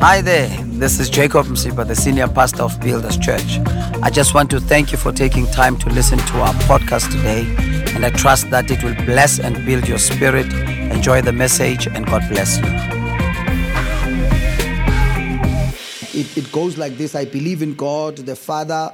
Hi there, this is Jacob Msipha, the senior pastor of Builders Church. I just want to thank you for taking time to listen to our podcast today, and I trust that it will bless and build your spirit. Enjoy the message, and God bless you. It, it goes like this I believe in God, the Father,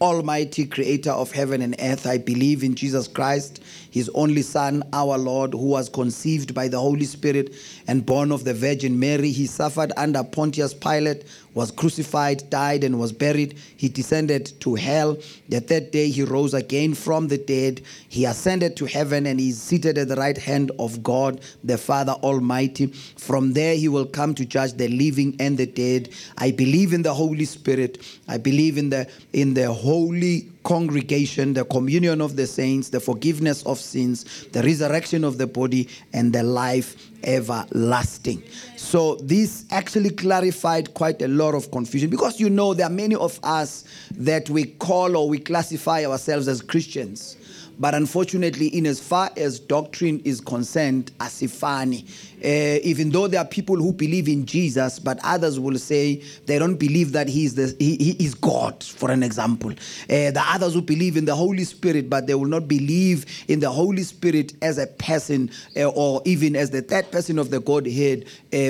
Almighty Creator of heaven and earth. I believe in Jesus Christ, His only Son, our Lord, who was conceived by the Holy Spirit and born of the Virgin Mary. He suffered under Pontius Pilate, was crucified, died, and was buried. He descended to hell. The third day he rose again from the dead. He ascended to heaven and he is seated at the right hand of God, the Father Almighty. From there he will come to judge the living and the dead. I believe in the Holy Spirit. I believe in the in the holy congregation, the communion of the saints, the forgiveness of sins, the resurrection of the body, and the life everlasting. So, this actually clarified quite a lot of confusion because you know there are many of us that we call or we classify ourselves as Christians. But unfortunately, in as far as doctrine is concerned, asifani, uh, even though there are people who believe in Jesus, but others will say they don't believe that he is, the, he, he is God, for an example. Uh, the others who believe in the Holy Spirit, but they will not believe in the Holy Spirit as a person uh, or even as the third person of the Godhead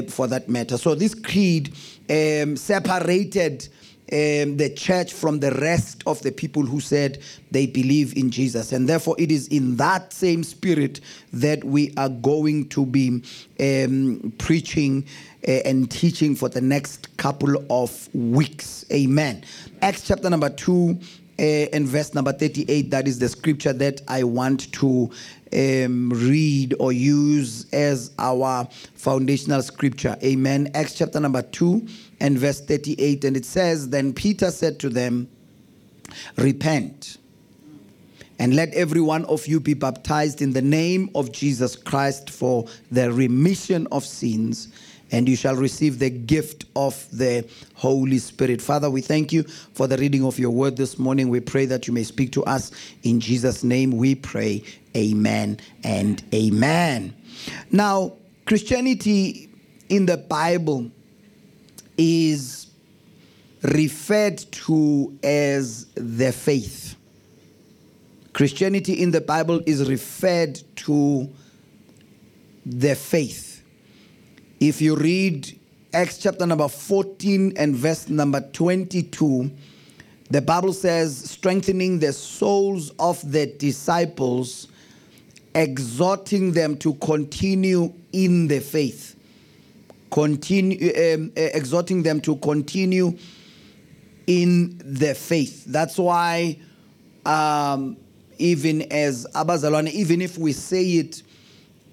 for that matter. So this creed um, separated um, the church from the rest of the people who said they believe in Jesus. And therefore, it is in that same spirit that we are going to be um, preaching uh, and teaching for the next couple of weeks. Amen. Acts chapter number 2 uh, and verse number 38, that is the scripture that I want to um, read or use as our foundational scripture. Amen. Acts chapter number 2 and verse 38. And it says, Then Peter said to them, Repent and let every one of you be baptized in the name of Jesus Christ for the remission of sins and you shall receive the gift of the Holy Spirit. Father, we thank you for the reading of your word this morning. We pray that you may speak to us. In Jesus' name we pray. Amen and amen. Now, Christianity in the Bible is referred to as the faith. Christianity in the Bible is referred to the faith. If you read Acts chapter number 14 and verse number 22, the Bible says, strengthening the souls of the disciples, exhorting them to continue in the faith. Continue, um, uh, exhorting them to continue in the faith. That's why, um, even as Abazalwane, even if we say it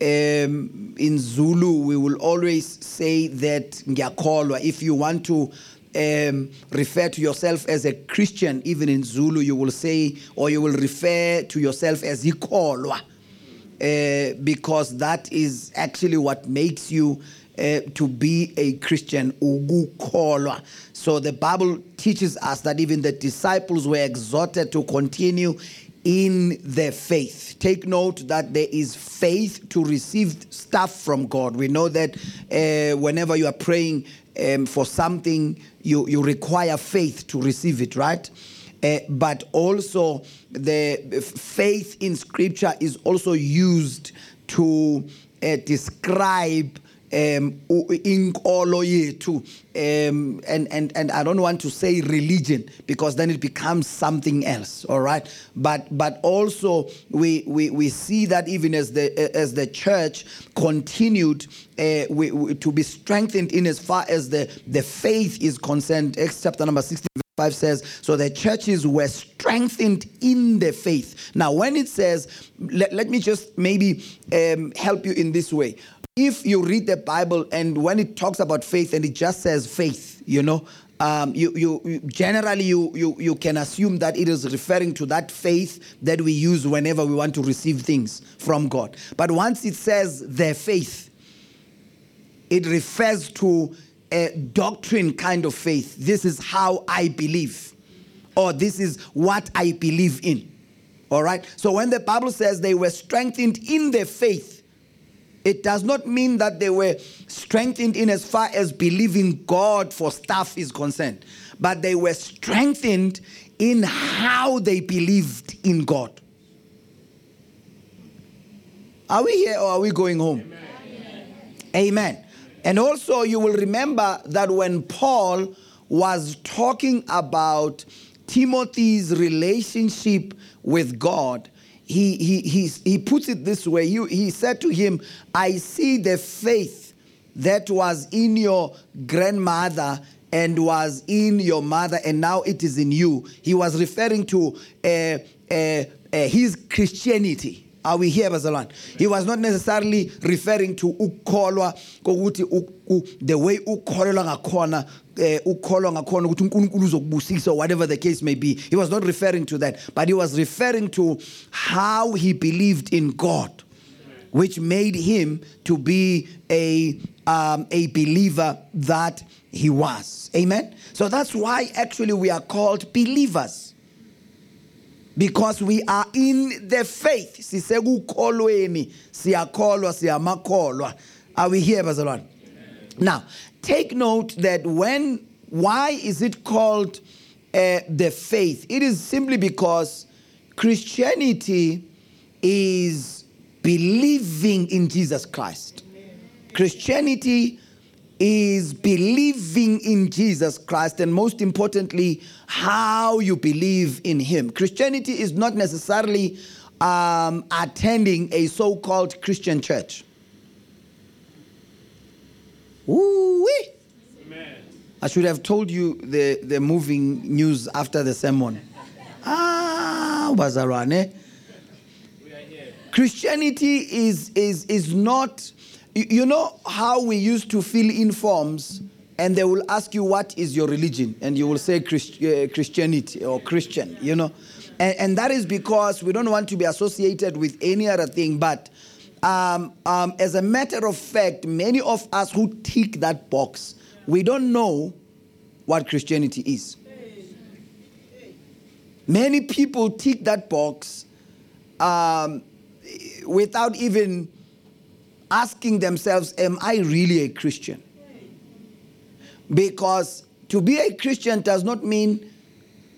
um, in Zulu, we will always say that ngiyakholwa. If you want to um, refer to yourself as a Christian, even in Zulu, you will say, or you will refer to yourself as ikholwa, uh, because that is actually what makes you uh, to be a Christian, ukukholwa. So the Bible teaches us that even the disciples were exhorted to continue in the faith. Take note that there is faith to receive stuff from God. We know that uh, whenever you are praying um, for something, you, you require faith to receive it, right? Uh, but also, the faith in Scripture is also used to uh, describe um inkolo yethu um and and and I don't want to say religion because then it becomes something else all right? But but also we we we see that even as the as the church continued uh, we, we, to be strengthened in as far as the the faith is concerned. Chapter number 16 5 says, So the churches were strengthened in the faith. Now, when it says, let, let me just maybe um, help you in this way if you read the Bible and when it talks about faith and it just says faith, you know, um, you, you, you generally you, you you can assume that it is referring to that faith that we use whenever we want to receive things from God. But once it says their faith, it refers to a doctrine kind of faith. This is how I believe, or this is what I believe in. All right. So when the Bible says they were strengthened in their faith, It does not mean that they were strengthened in as far as believing God for stuff is concerned, but they were strengthened in how they believed in God. Are we here or are we going home? Amen. Amen. And also, you will remember that when Paul was talking about Timothy's relationship with God, he, he, he, he puts it this way. He, he said to him, I see the faith that was in your grandmother and was in your mother, and now it is in you. He was referring to uh, uh, uh, his Christianity. Are we here, Bazalwan? He was not necessarily referring to ukholwa kokuthi the way ukholelwa ngakhona eh ukholwa ngakhona ukuthi uNkulunkulu uzokubusisa whatever the case may be. He was not referring to that, but he was referring to how he believed in God, which made him to be a um, a believer that he was. Amen. So that's why actually we are called believers because we are in the faith. Sisekukholweni siyakholwa siyamakholwa are we here bazalwane now take note that when why is it called uh, the faith? It is simply because christianity is believing in jesus christ. Christianity is believing in Jesus Christ and most importantly, how you believe in Him. Christianity is not necessarily um, attending a so called Christian church. Ooh-wee. I should have told you the, the moving news after the sermon. Ah, Bazarane. Christianity is, is, is not you know how we used to fill in forms and they will ask you what is your religion and you will say Christ, uh, christianity or christian you know? And, and, that is because we don't want to be associated with any other thing but um, um, as a matter of fact many of us who tick that box we don't know what christianity is. Many people tick that box um, without even asking themselves, Am I really a Christian? Because to be a Christian does not mean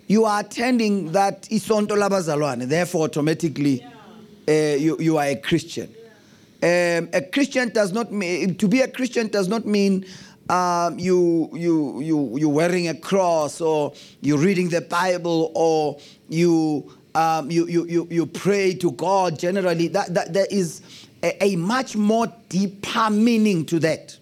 you are attending that isonto labazalwane, therefore automatically uh, you, you are a Christian. Um, a Christian does not mean, to be a Christian does not mean um, you, you, you, you're wearing a cross or you're reading the Bible or you, um, you, you, you, you pray to God generally. That, that, there is a, a much more deeper meaning to that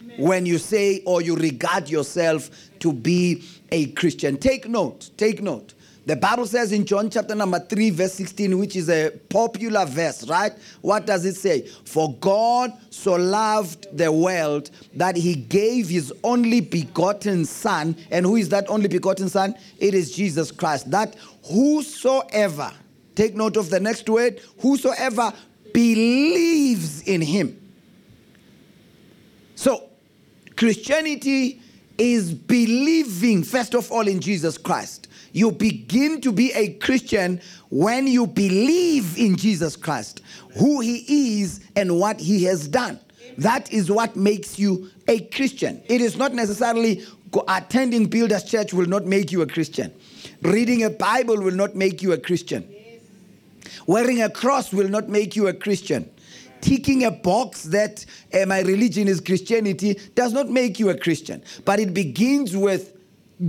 Amen. when you say or you regard yourself to be a Christian. Take note, take note. The Bible says in John chapter number 3, verse 16, which is a popular verse, right? What does it say? For God so loved the world that he gave his only begotten Son. And who is that only begotten Son? It is Jesus Christ. That whosoever, take note of the next word, whosoever believes in him. So, Christianity is believing, first of all, in Jesus Christ. You begin to be a Christian when you believe in Jesus Christ, who he is and what he has done. That is what makes you a Christian. It is not necessarily attending Builders Church will not make you a Christian. Reading a Bible will not make you a Christian. Wearing a cross will not make you a Christian. Ticking a box that uh, my religion is Christianity does not make you a Christian. But it begins with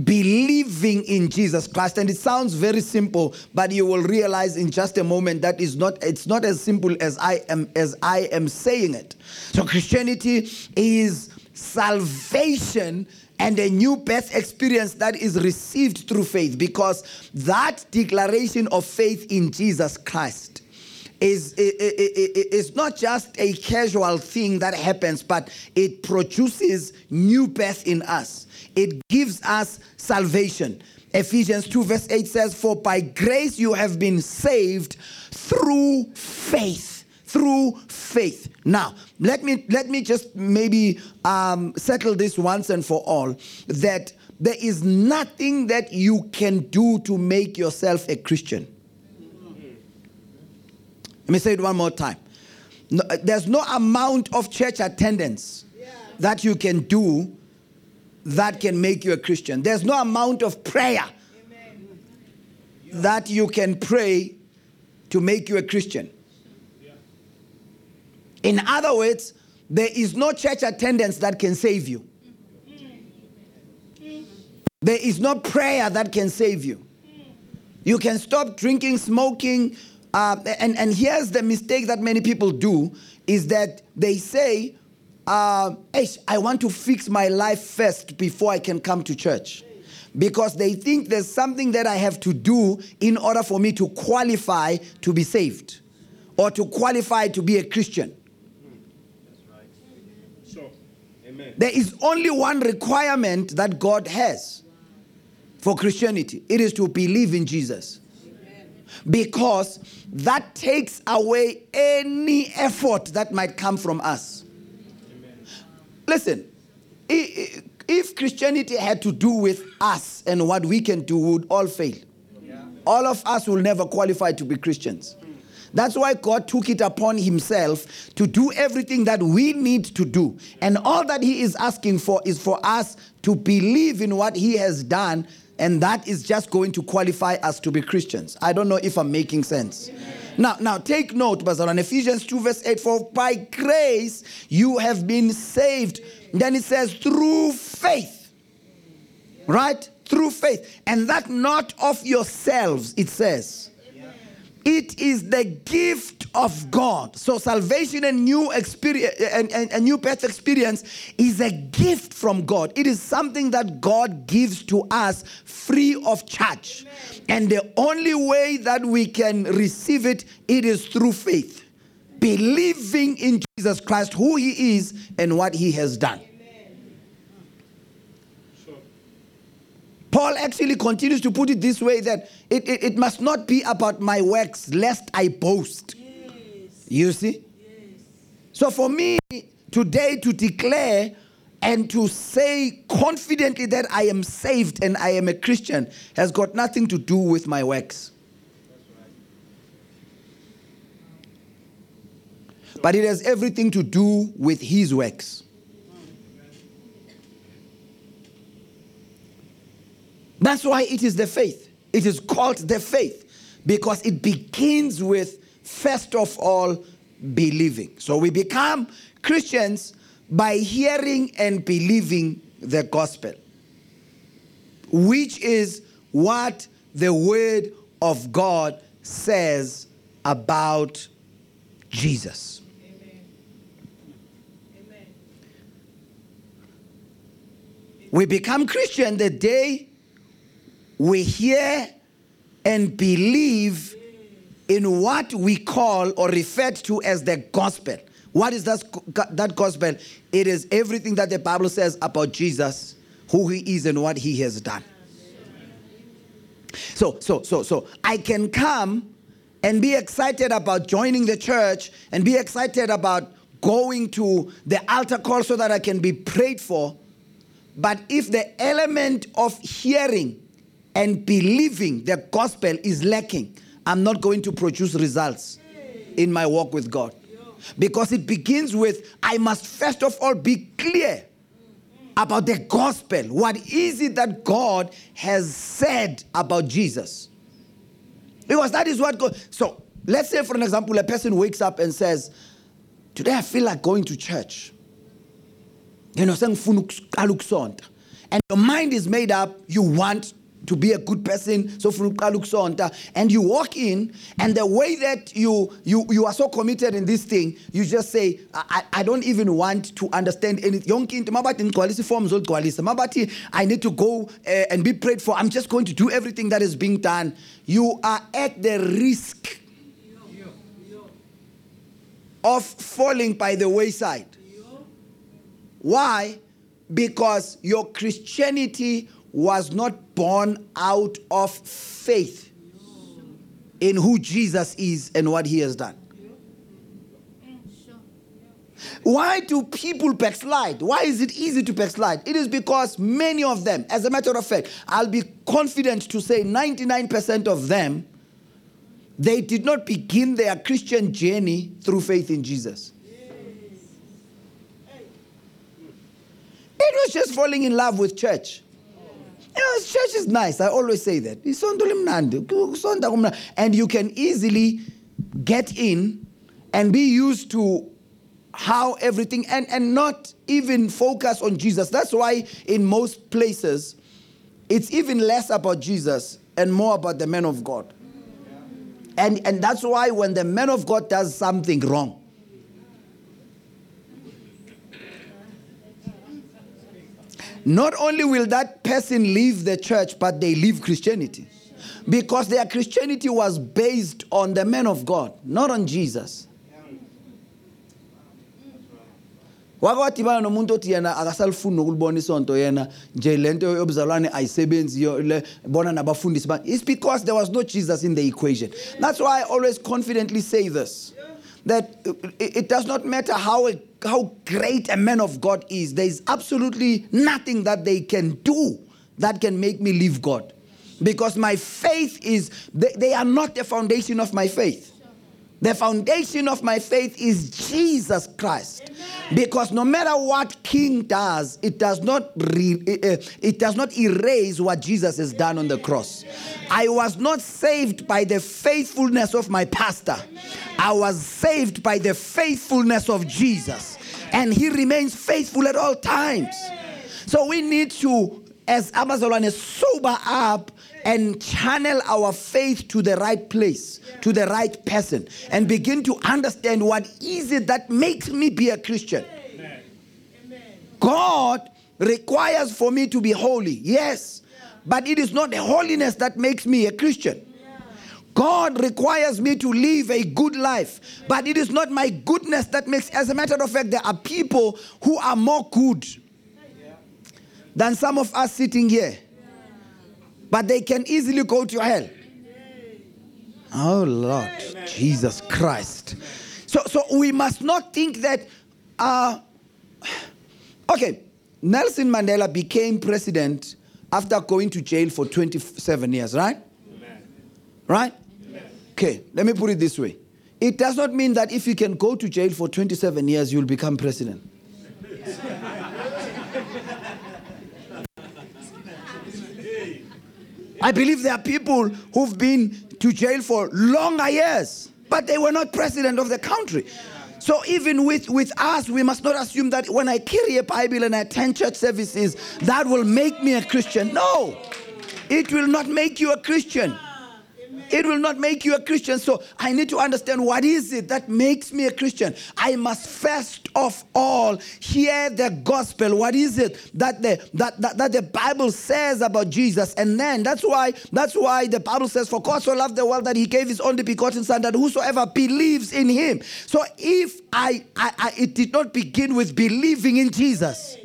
believing in Jesus Christ and it sounds very simple but you will realize in just a moment that is not it's not as simple as I am as I am saying it so Christianity is salvation and a new birth experience that is received through faith because that declaration of faith in Jesus Christ is, is not just a casual thing that happens, but it produces new birth in us. It gives us salvation. Ephesians 2, verse 8 says, For by grace you have been saved through faith through faith. Now, let me let me just maybe um, settle this once and for all that there is nothing that you can do to make yourself a Christian. Let me say it one more time. No, there's no amount of church attendance that you can do that can make you a Christian. There's no amount of prayer that you can pray to make you a Christian. In other words, there is no church attendance that can save you. There is no prayer that can save you. You can stop drinking, smoking, uh, and, and here's the mistake that many people do is that they say, uh, I want to fix my life first before I can come to church. Because they think there's something that I have to do in order for me to qualify to be saved or to qualify to be a Christian. There is only one requirement that God has for Christianity it is to believe in Jesus. Because that takes away any effort that might come from us. Listen, if Christianity had to do with us and what we can do, we would all fail. All of us will never qualify to be Christians. That's why God took it upon Himself to do everything that we need to do. And all that He is asking for is for us to believe in what He has done, and that is just going to qualify us to be Christians. I don't know if I'm making sense. Now, now take note, on Ephesians 2, verse 8, for by grace you have been saved. Then it says, through faith. Right? Through faith. And that not of yourselves, it says. It is the gift of God. So salvation and new experience and, and, new birth experience is a gift from God. It is something that God gives to us free of charge. Amen. And the only way that we can receive it, it is through faith. Believing in Jesus Christ, who he is and what he has done. Paul actually continues to put it this way that it, it, it must not be about my works, lest I boast. Yes. You see? Yes. So for me today to declare and to say confidently that I am saved and I am a Christian has got nothing to do with my works. But it has everything to do with his works. That's why it is the faith. It is called the faith because it begins with, first of all, believing. So we become Christians by hearing and believing the gospel, which is what the word of God says about Jesus. Amen. Amen. We become Christian the day we hear and believe in what we call or referred to as the gospel. What is that, that gospel? It is everything that the Bible says about Jesus, who he is and what he has done. So, so, so, so I can come and be excited about joining the church and be excited about going to the altar call so that I can be prayed for. But if the element of hearing and believing the gospel is lacking, I'm not going to produce results in my walk with God. Because it begins with I must first of all be clear about the gospel. What is it that God has said about Jesus? Because that is what God. So let's say, for an example, a person wakes up and says, Today I feel like going to church. You know, saying, and your mind is made up, you want to be a good person. So and you walk in and the way that you you you are so committed in this thing you just say i, I don't even want to understand anything i need to go uh, and be prayed for. I'm just going to do everything that is being done. You are at the risk of falling by the wayside. Why? Because your christianity was not born out of faith in who Jesus is and what he has done. Why do people backslide? Why is it easy to backslide? It is because many of them, as a matter of fact, I'll be confident to say 99% of them, they did not begin their Christian journey through faith in Jesus. It was just falling in love with church. Know, church is nice. I always say that. And you can easily get in and be used to how everything and, and not even focus on Jesus. That's why in most places it's even less about Jesus and more about the man of God. And, and that's why when the man of God does something wrong, not only will that person leave the church, but they leave Christianity. Because their Christianity was based on the man of God, not on Jesus. nomuntu othi yena akasalifuni nokulibona isonto yena nje lento yobuzalwane ayisebenzi bona nabafundisi ba- it's because there was no jesus in the equation that's why i always confidently say this that it, does not matter how, how great a man of god is there is absolutely nothing that they can do that can make me leave god. Because my faith is they, they are not the foundation of my faith the foundation of my faith is Jesus Christ. Because no matter what king does, it does not re, uh, it does not erase what Jesus has done on the cross. I was not saved by the faithfulness of my pastor. I was saved by the faithfulness of Jesus. And he remains faithful at all times. So we need to as Amazon sober up and channel our faith to the right place, to the right person, and begin to understand what is it that makes me be a Christian. God requires for me to be holy, yes, but it is not holiness that makes me a Christian. God requires me to live a good life, but it is not my goodness that makes. As a matter of fact, there are people who are more good than some of us sitting here. But they can easily go to hell. Oh Lord Jesus Christ. So so we must not think that uh okay, Nelson Mandela became president after going to jail for 27 years, right? Right? Okay, let me put it this way. It does not mean that if you can go to jail for 27 years, you'll become president. I believe there are people who've been to jail for longer years, but they were not president of the country. So even with, with us, we must not assume that when I carry a Bible and I attend church services, that will make me a Christian. No, it will not make you a Christian. It will not make you a Christian. So I need to understand what is it that makes me a Christian. I must first of all hear the gospel. What is it that the that, that, that the Bible says about Jesus? And then that's why that's why the Bible says, For God so loved the world that he gave his only begotten son, that whosoever believes in him. So if I, I, I it did not begin with believing in Jesus.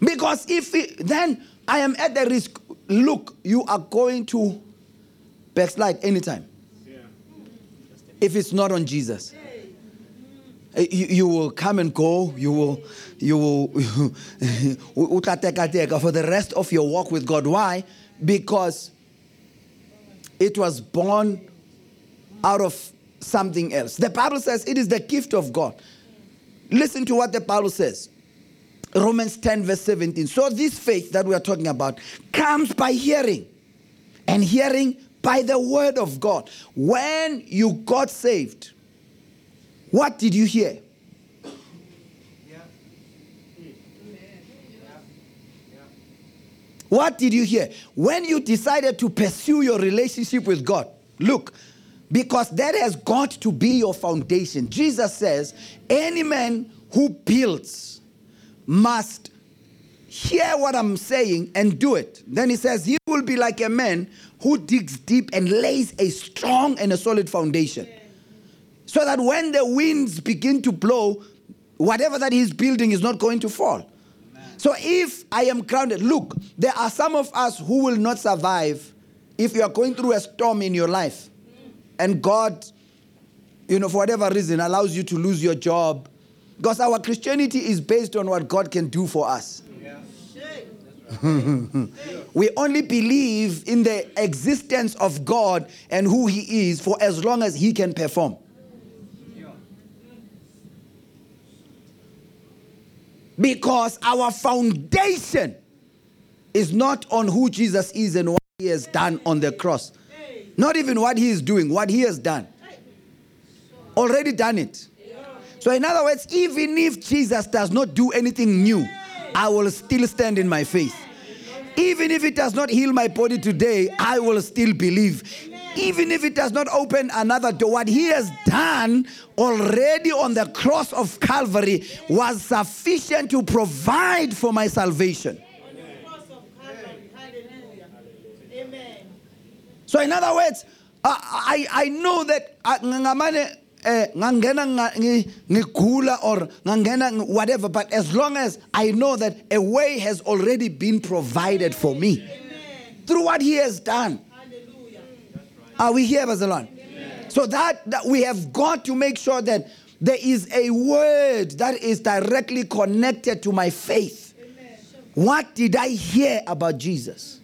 Because if it, then I am at the risk, look, you are going to backslide anytime. If it's not on Jesus. Eh, You, you will come and go. You will, you will, for the rest of your walk with God. Why? Because it was born out of something else. The Bible says it is the gift of God. Listen to what the Bible says. Romans 10, verse 17. So, this faith that we are talking about comes by hearing, and hearing by the word of God. When you got saved, what did you hear? What did you hear? When you decided to pursue your relationship with God, look, because that has got to be your foundation. Jesus says, any man who builds must hear what I'm saying and do it. Then he says, he will be like a man who digs deep and lays a strong and a solid foundation. So that when the winds begin to blow, whatever that he's building is not going to fall. So if I am grounded, look, there are some of us who will not survive if you are going through a storm in your life and God, you know, for whatever reason, allows you to lose your job. Because our Christianity is based on what God can do for us. we only believe in the existence of God and who He is for as long as He can perform. Because our foundation is not on who Jesus is and what He has done on the cross. Not even what He is doing, what He has done. Already done it. So, in other words, even if Jesus does not do anything new, I will still stand in my faith. Even if it does not heal my body today, I will still believe. Even if it does not open another door, what he has done already on the cross of Calvary was sufficient to provide for my salvation. So, in other words, I, I, I know that uh, eh, ngangena ngi- ngigula or ngangena whatever but as long as i know that a way has already been provided for me. Through what he has done. Are we here Bazalwane? so that, that we have got to make sure that there is a word that is directly connected to my faith. What did i hear about jesus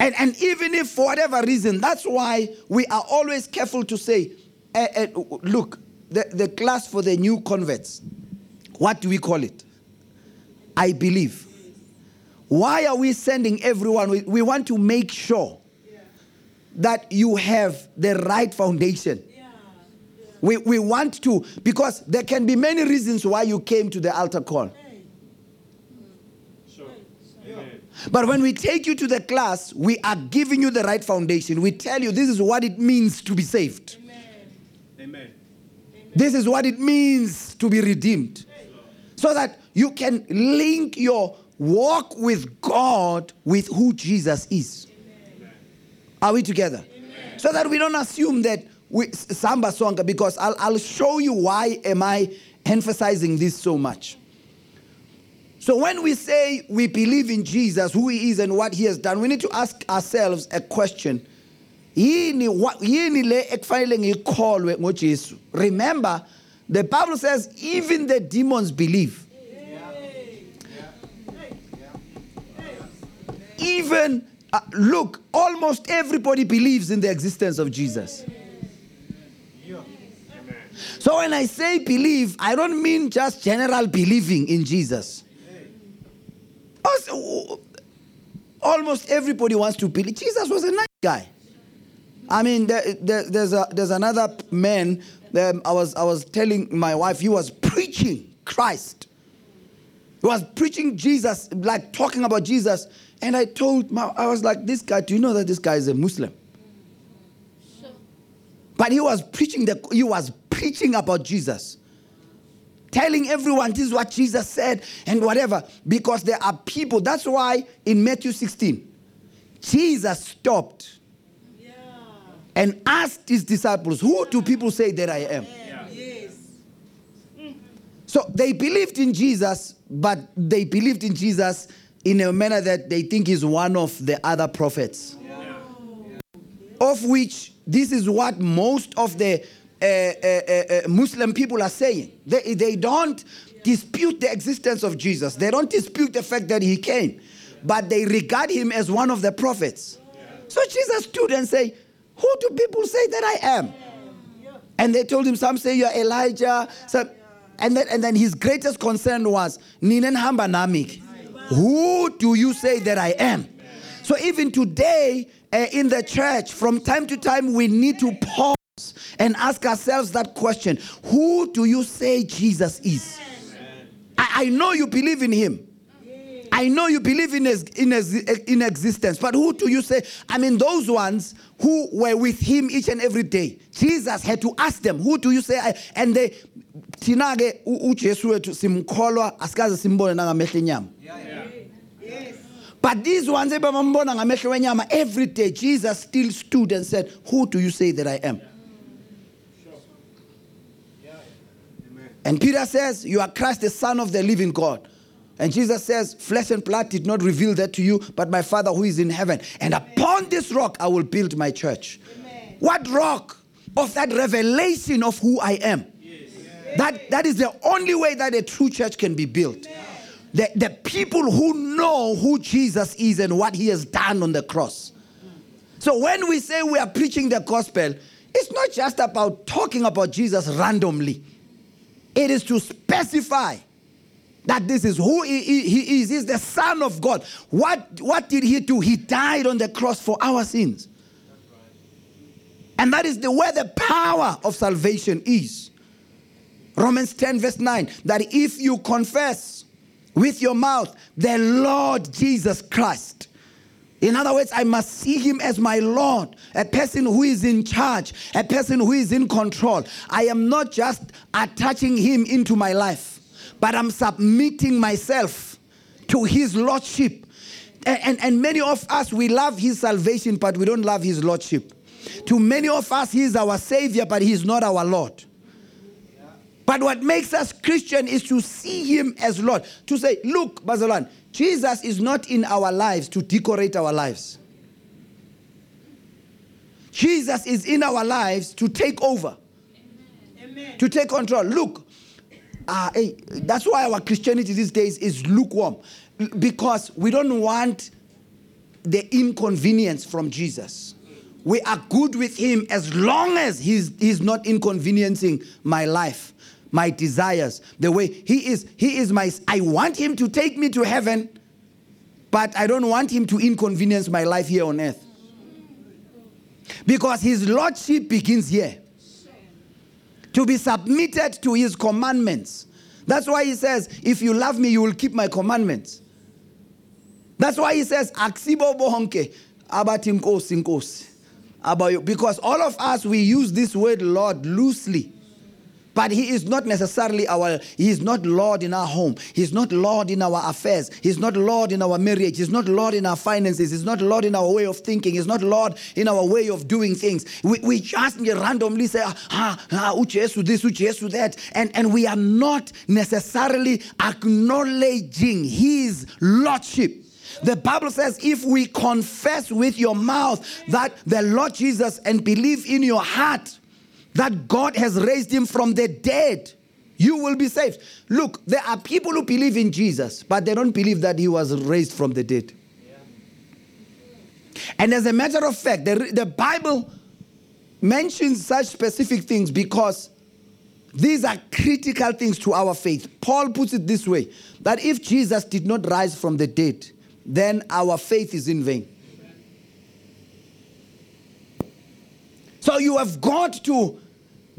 And, and even if for whatever reason, that's why we are always careful to say, eh, eh, look, the, the class for the new converts, what do we call it? I believe. Why are we sending everyone? We, we want to make sure that you have the right foundation. We, we want to, because there can be many reasons why you came to the altar call. But when we take you to the class, we are giving you the right foundation. We tell you this is what it means to be saved. Amen. This is what it means to be redeemed. So that you can link your walk with God with who Jesus is. Are we together? So that we don't assume that we samba songa because I'll, I'll show you why am I emphasizing this so much. So when we say we believe in Jesus, who he is and what he has done, we need to ask ourselves a question. Remember, the Bible says even the demons believe. Even uh, look, almost everybody believes in the existence of Jesus. So when I say believe, I don't mean just general believing in Jesus. Also, almost everybody wants to believe. Jesus was a nice guy. I mean, there, there- there's, a, there's another man. Um, I, was, I was telling my wife, he was preaching Christ. He was preaching Jesus, like talking about Jesus. And I told my, I was like, this guy, do you know that this guy is a Muslim? But he was preaching the, he was preaching about Jesus telling everyone this is what Jesus said and whatever because there are people that's why in Matthew 16 Jesus stopped and asked his disciples who do people say that I am? Mm-hmm. So they believed in Jesus but they believed in Jesus in a manner that they think is one of the other prophets. Of which this is what most of the uh, uh, Muslim people are saying. They, they don't dispute the existence of Jesus, they don't dispute the fact that he came, but they regard him as one of the prophets. So Jesus stood and said, Who do people say that I am? And they told him, Some say you're Elijah. Some, and, then, and then his greatest concern was, Ninen hamba nami. Who do you say that I am? So even today uh, in the church, from time to time, we need to pause and ask ourselves that question Who do you say Jesus is? I, I know you believe in him. I know you believe in his, in his in existence, but who do you say? I mean, those ones who were with him each and every day. Jesus had to ask them, "Who do you say?" I, and they, thina ke u- uJesu wethu simkholwa asikaze simbone nangamehlo enyama. But these ones ebabambona ngamehlo wenyama every day Jesus still stood and said, "Who do you say that I am?" And Peter says, You are Christ, the Son of the living God. And Jesus says, Flesh and blood did not reveal that to you, but my Father who is in heaven. And upon this rock I will build my church. What rock? Of that revelation of who I am. That, that is the only way that a true church can be built. The, the people who know who Jesus is and what he has done on the cross. So when we say we are preaching the gospel, it's not just about talking about Jesus randomly. It is to specify that this is who he, he, is. He's the Son of God. What, what did he do? He died on the cross for our sins. And that is the where the power of salvation is. Romans 10, verse 9, that if you confess with your mouth the Lord Jesus Christ, in other words, I must see him as my Lord, a person who is in charge, a person who is in control. I am not just attaching him into my life, but I'm submitting myself to his lordship. And, and, and many of us, we love his salvation, but we don't love his lordship. To many of us, he is our savior, but he is not our Lord. But what makes us Christian is to see him as Lord. To say, look, Bazalan, Jesus is not in our lives to decorate our lives. Jesus is in our lives to take over, Amen. to take control. Look, uh, hey, that's why our Christianity these days is lukewarm, because we don't want the inconvenience from Jesus. We are good with him as long as he's, he's not inconveniencing my life my desires the way he is he is my i want him to take me to heaven but i don't want him to inconvenience my life here on earth. Because his lordship begins here. To be submitted to his commandments. That's why he says if you love me you will keep my commandments. That's why he says because all of us we use this word lord loosely but he is not necessarily our, he is not Lord in our home. He's not Lord in our affairs. He's not Lord in our marriage. He's not Lord in our finances. He's not Lord in our way of thinking. He's not Lord in our way of doing things. We, we just randomly say, ah, ah, uJesu this, uJesu that. And, and we are not necessarily acknowledging his lordship. The Bible says, if we confess with your mouth that the Lord Jesus and believe in your heart that God has raised him from the dead, you will be saved. Look, there are people who believe in Jesus, but they don't believe that he was raised from the dead. And as a matter of fact, the, the Bible mentions such specific things because these are critical things to our faith. Paul puts it this way that if Jesus did not rise from the dead, then our faith is in vain. So you have got to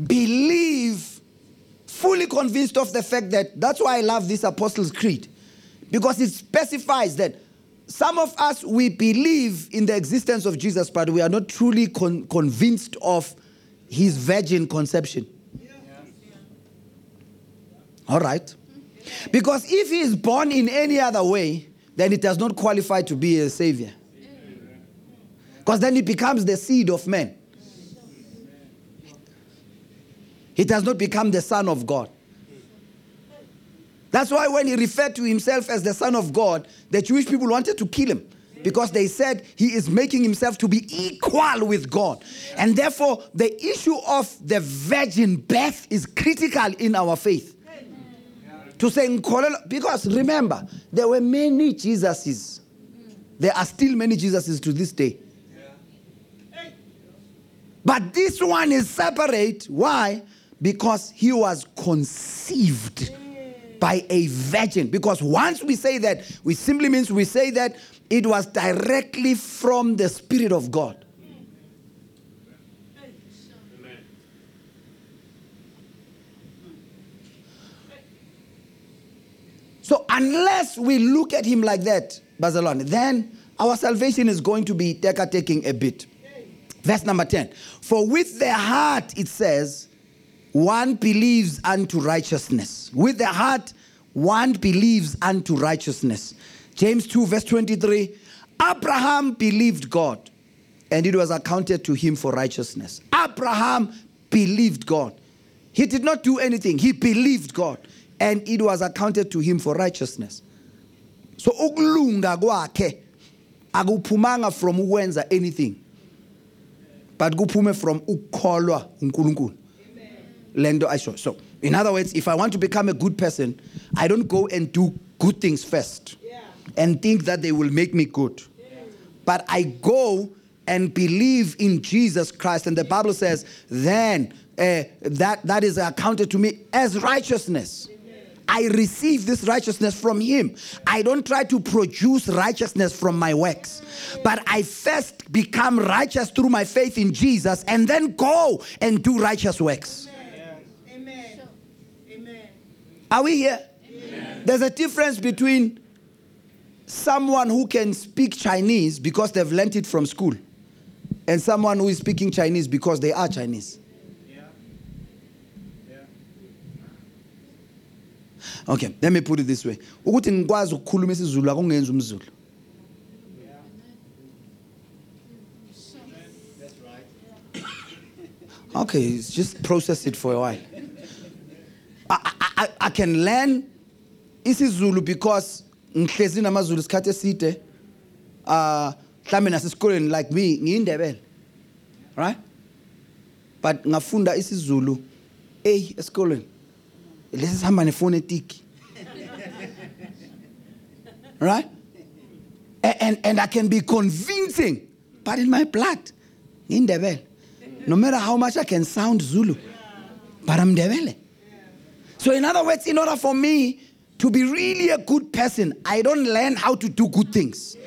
believe, fully convinced of the fact that that's why I love this Apostles' Creed, because it specifies that some of us we believe in the existence of Jesus, but we are not truly con- convinced of his virgin conception. All right. Because if he is born in any other way, then it does not qualify to be a savior. Because then he becomes the seed of man. He does not become the Son of God. That's why when he referred to himself as the Son of God, the Jewish people wanted to kill him because they said he is making himself to be equal with God. And therefore, the issue of the virgin birth is critical in our faith. To say, because remember, there were many Jesuses. There are still many Jesuses to this day. But this one is separate. Why? Because he was conceived by a virgin. Because once we say that, we simply means we say that it was directly from the Spirit of God. So unless we look at him like that, Bazalwane, then our salvation is going to be taking a bit. Verse number 10. For with the heart, it says, one believes unto righteousness. With the heart, one believes unto righteousness. James 2, verse 23 Abraham believed God, and it was accounted to him for righteousness. Abraham believed God. He did not do anything, he believed God, and it was accounted to him for righteousness. So ukulunga kwakhe akuphumanga from ukwenza anything but kuphume from ukukholwa uNkulunkulu lendo asho so in other words if i want to become a good person i don't go and do good things first and think that they will make me good. But I go and believe in Jesus Christ, and the Bible says, then uh, that, that is accounted to me as righteousness. I receive this righteousness from Him. I don't try to produce righteousness from my works, but I first become righteous through my faith in Jesus and then go and do righteous works. Amen. Amen. Are we here? There's a difference between someone who can speak Chinese because they've learnt it from school and someone who is speaking Chinese because they are Chinese. Okay, let me put it this way. Ukuthi ngikwazi ukukhuluma isiZulu akungenzi umZulu. Okay, just process it for a while. I, I, I, can learn isiZulu because ngihlezi namaZulu isikhathi eside. Uh mhlambe nasesikoleni like me ngiyindebele. Right? But ngafunda isiZulu hey esikoleni. Lesi sihamba nefonetiki. Right? A- And, and I can be convincing, but in my blood, ngiyindebele. No matter how much I can sound Zulu, but I'm Ndebele. So, in other words, in order for me to be really a good person, I don't learn how to do good things.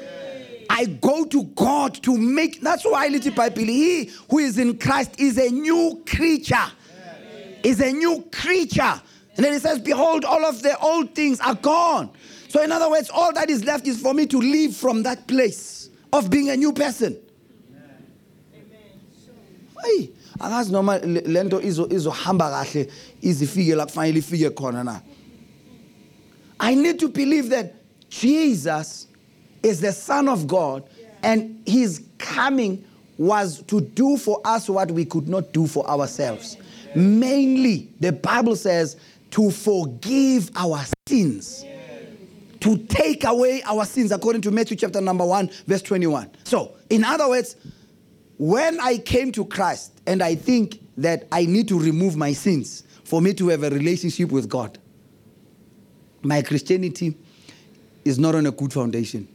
I go to God to make. That's why, little Bible, he who is in Christ is a new creature. Is a new creature. And then it says, Behold, all of the old things are gone. So, in other words, all that is left is for me to live from that place of being a new person. hayi angazi noma le le nto izo- izohamba kahle izifike la kufanele ifike khona na? I need to believe that jesus is the son of god and his coming was to do for us what we could not do for ourselves. Mainly the bible says to forgive our sins. To take away our sins according to Matthew chapter number 1 verse 21. So, in other words, when I came to Christ and I think that I need to remove my sins for me to have a relationship with God, my Christianity is not on a good foundation.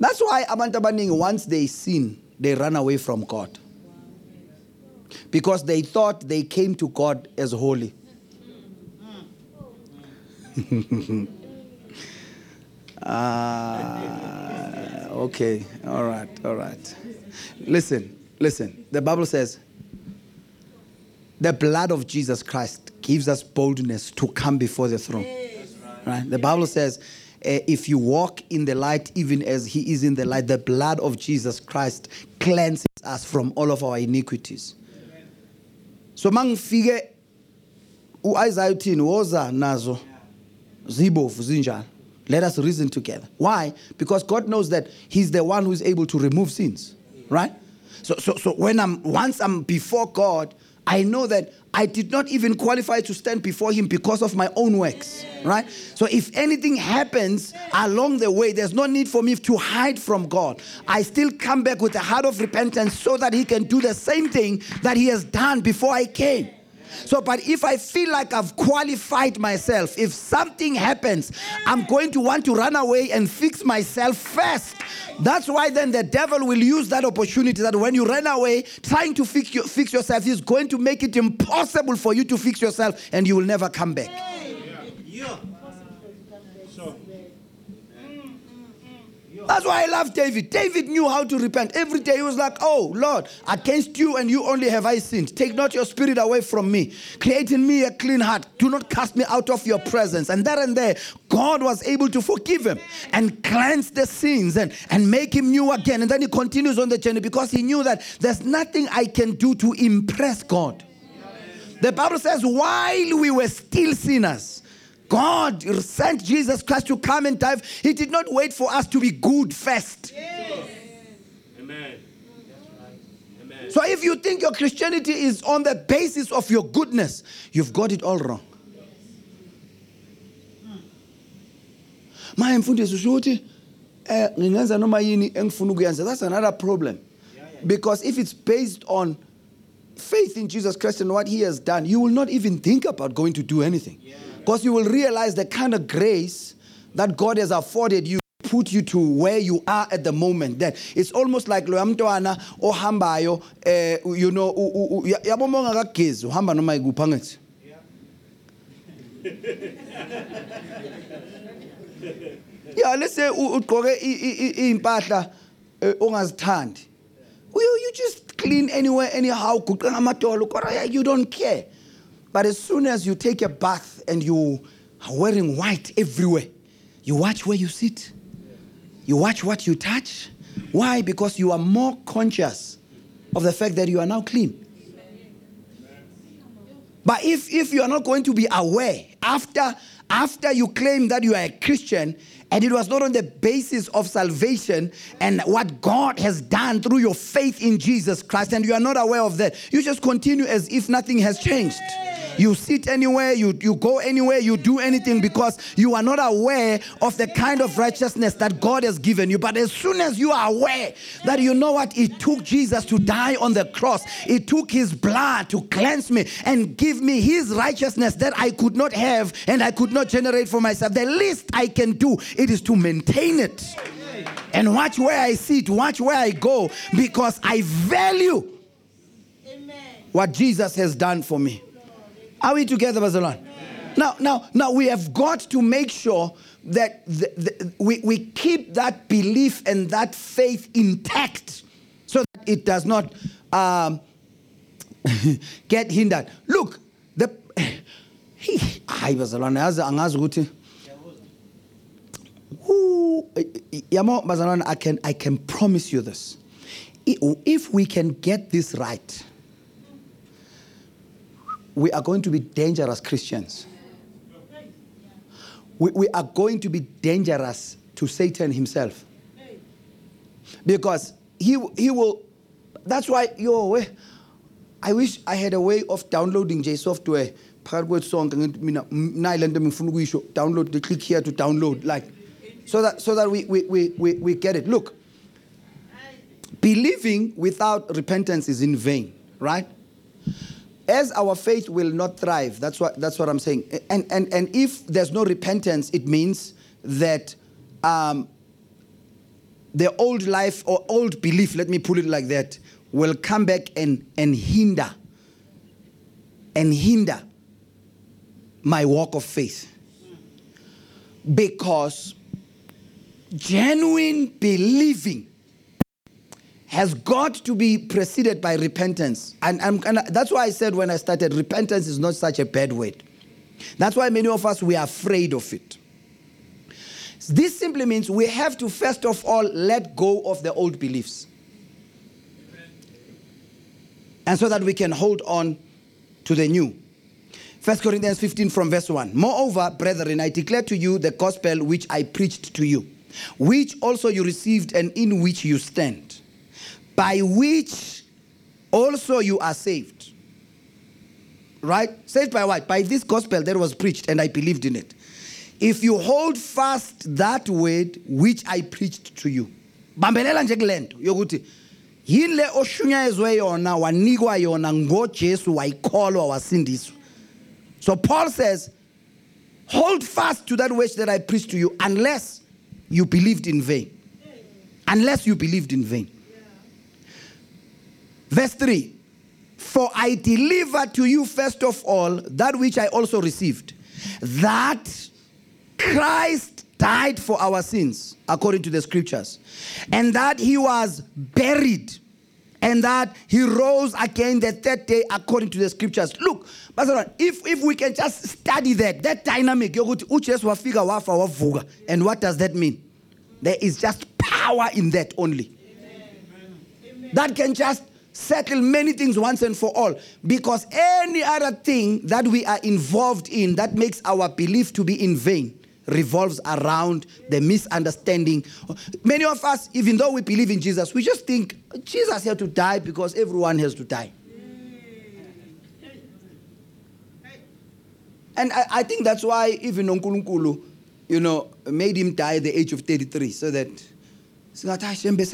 That's why abantu abaningi once they sin, they run away from God. Because they thought they came to God as holy. Ah, okay. All right. All right. Listen, listen. The Bible says the blood of Jesus Christ gives us boldness to come before the throne. Right? The Bible says, eh, if you walk in the light, even as He is in the light, the blood of Jesus Christ cleanses us from all of our iniquities. So mangifike u-Isaiah uthini woza nazo zibovu zinjalo let us reason together. Why? Because god knows that he's the one who is able to remove sins right? So so so when i'm once i'm before god i know that i did not even qualify to stand before him because of my own works right? So if anything happens along the way there's no need for me to hide from god. I still come back with a heart of repentance so that he can do the same thing that he has done before i came so, but if I feel like I've qualified myself, if something happens, I'm going to want to run away and fix myself first. That's why then the devil will use that opportunity that when you run away trying to fix, your, fix yourself, he's going to make it impossible for you to fix yourself and you will never come back. That's why I love David. David knew how to repent. Every day he was like, Oh Lord, against you and you only have I sinned. Take not your spirit away from me. Create in me a clean heart. Do not cast me out of your presence. And there and there, God was able to forgive him and cleanse the sins and, and make him new again. And then he continues on the journey because he knew that there's nothing I can do to impress God. The Bible says, while we were still sinners, God sent Jesus Christ to come and die. He did not wait for us to be good first. Amen. Amen. So if you think your Christianity is on the basis of your goodness, you've got it all wrong. Manje mfundisi usho ukuthi eh ngingenza noma yini engifuna ukuyenza. That's another problem. Because if it's based on faith in Jesus Christ and what he has done, you will not even think about going to do anything. Because you will realize the kind of grace that God has afforded you put you to where you are at the moment. That it's almost like lo mntwana ohambayo eh you know yabo uma ungakagezi uhamba noma ikuphi angithi? Yeah let's say ugqoke impahla eh, ongazithandi. You, just clean anywhere anyhow you don't care but as soon as you take a bath and you are wearing white everywhere you watch where you sit. You watch what you touch. Why? Because you are more conscious of the fact that you are now clean. But if, if you are not going to be aware after, after you claim that you are a Christian and it was not on the basis of salvation and what God has done through your faith in Jesus Christ and you are not aware of that, you just continue as if nothing has changed. You sit anywhere, you, you go anywhere, you do anything because you are not aware of the kind of righteousness that God has given you. But as soon as you are aware that you know what, it took Jesus to die on the cross, it took his blood to cleanse me and give me his righteousness that I could not have and I could not generate for myself. The least I can do it is to maintain it. And watch where I sit, watch where I go, because I value what Jesus has done for me. Are we together, bazalwane? Now, now, now we have got to make sure that the, the, we, we keep that belief and that faith intact so that it does not um, get hindered. Look, the hayi bazalwane Ooh, yamo bazalwane I can I can promise you this. If we can get this right, we are going to be dangerous Christians. We, we are going to be dangerous to Satan himself. Because he, he will, that's why, yo, we- I wish I had a way of downloading J software. phakathi kwethu sonke ngithi mina nayi le nto engifuna ukuyisho download the click here to download like so that so that we we, we, we, we get it. Look believing without repentance is in vain right? As our faith will not thrive that's what that's what i'm saying. And and and if there's no repentance it means that um, the old life or old belief let me put it like that will come back and and hinder and hinder my walk of faith. Because genuine believing has got to be preceded by repentance. And, and that's why I said when I started, repentance is not such a bad word. That's why many of us, we are afraid of it. This simply means we have to, first of all, let go of the old beliefs. And so that we can hold on to the new. 1 Corinthians 15 from verse 1. Moreover, brethren, I declare to you the gospel which I preached to you, which also you received and in which you stand, by which also you are saved. Right? Saved by what? By this gospel that was preached, and I believed in it. If you hold fast that word which I preached to you. Bambelela nje kule yokuthi yini le oshunyayezwe yona wanikwa yona ngoJesu wayikholwa wasindiswa. So Paul says, hold fast to that which that I preached to you unless you believed in vain. Unless you believed in vain. Verse 3 For I delivered to you first of all that which I also received, that Christ died for our sins, according to the scriptures, and that he was buried, and that he rose again the third day, according to the scriptures. Look, if, if we can just study that, that dynamic, uJesu wafika wafa wavuka, and what does that mean? There is just power in that only that can just settle many things once and for all. Because any other thing that we are involved in that makes our belief to be in vain revolves around the misunderstanding. Many of us, even though we believe in Jesus, we just think Jesus had to die because everyone has to die. And I, I think that's why even uNkulunkulu, you know, made him die at the age of 33 so that singathi hayi shembe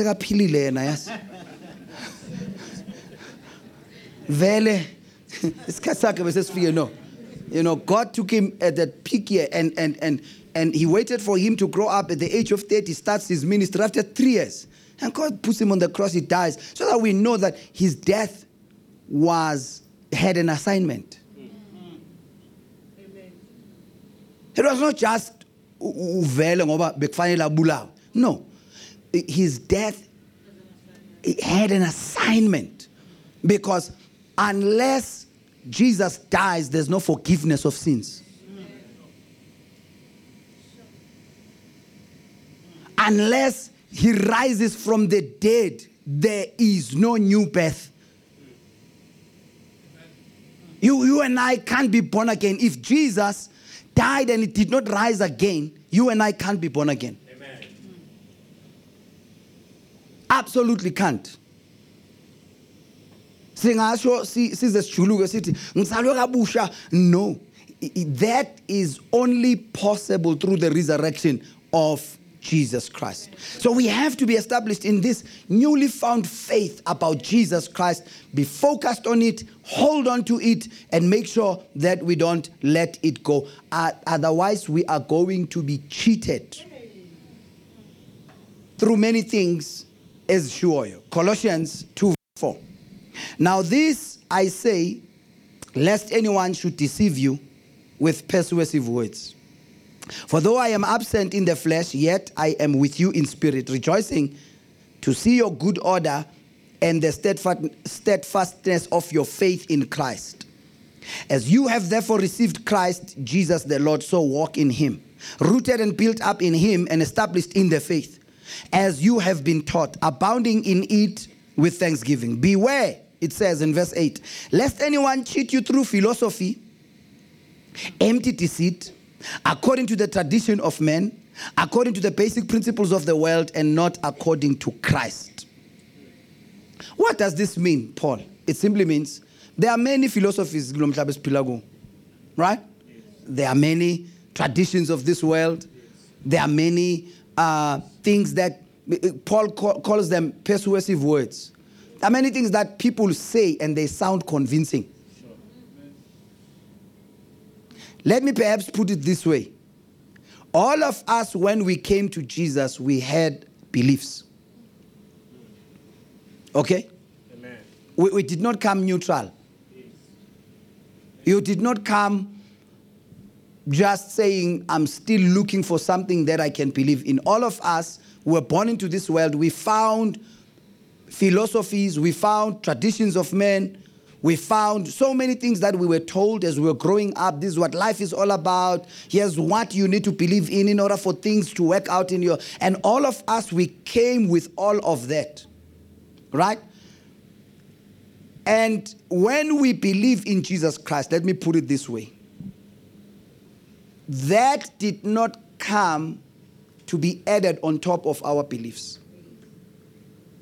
vele no You know, God took him at that peak and, and, and, and he waited for him to grow up at the age of 30, starts his ministry after three years. And God puts him on the cross, he dies, so that we know that his death was had an assignment. It was not just. No. His death had an assignment because unless Jesus dies, there's no forgiveness of sins. Unless he rises from the dead, there is no new birth. You, you and I can't be born again. If Jesus died and he did not rise again, you and I can't be born again. Amen. absolutely can't singasho si- size sijuluke sithi ngizalwe kabusha no that is only possible through the resurrection of Jesus Christ. So we have to be established in this newly found faith about Jesus Christ, be focused on it, hold on to it, and make sure that we don't let it go. Uh, otherwise, we are going to be cheated through many things as sure. Colossians 2 4. Now, this I say, lest anyone should deceive you with persuasive words. For though I am absent in the flesh, yet I am with you in spirit, rejoicing to see your good order and the steadfast, steadfastness of your faith in Christ. As you have therefore received Christ Jesus the Lord, so walk in him, rooted and built up in him and established in the faith, as you have been taught, abounding in it with thanksgiving. Beware, it says in verse 8, lest anyone cheat you through philosophy, empty deceit, according to the tradition of men, according to the basic principles of the world, and not according to Christ. What does this mean, Paul? It simply means there are many philosophies, right? There are many traditions of this world. There are many uh, things that Paul ca- calls them persuasive words. There are many things that people say and they sound convincing. Let me perhaps put it this way. All of us, when we came to Jesus, we had beliefs. Okay? Amen. We, we did not come neutral. You did not come just saying, I'm still looking for something that I can believe in. All of us were born into this world. We found philosophies, we found traditions of men, we found so many things that we were told as we were growing up. This is what life is all about. Here's what you need to believe in in order for things to work out in your. And all of us, we came with all of that. Right? And when we believe in Jesus Christ, let me put it this way that did not come to be added on top of our beliefs,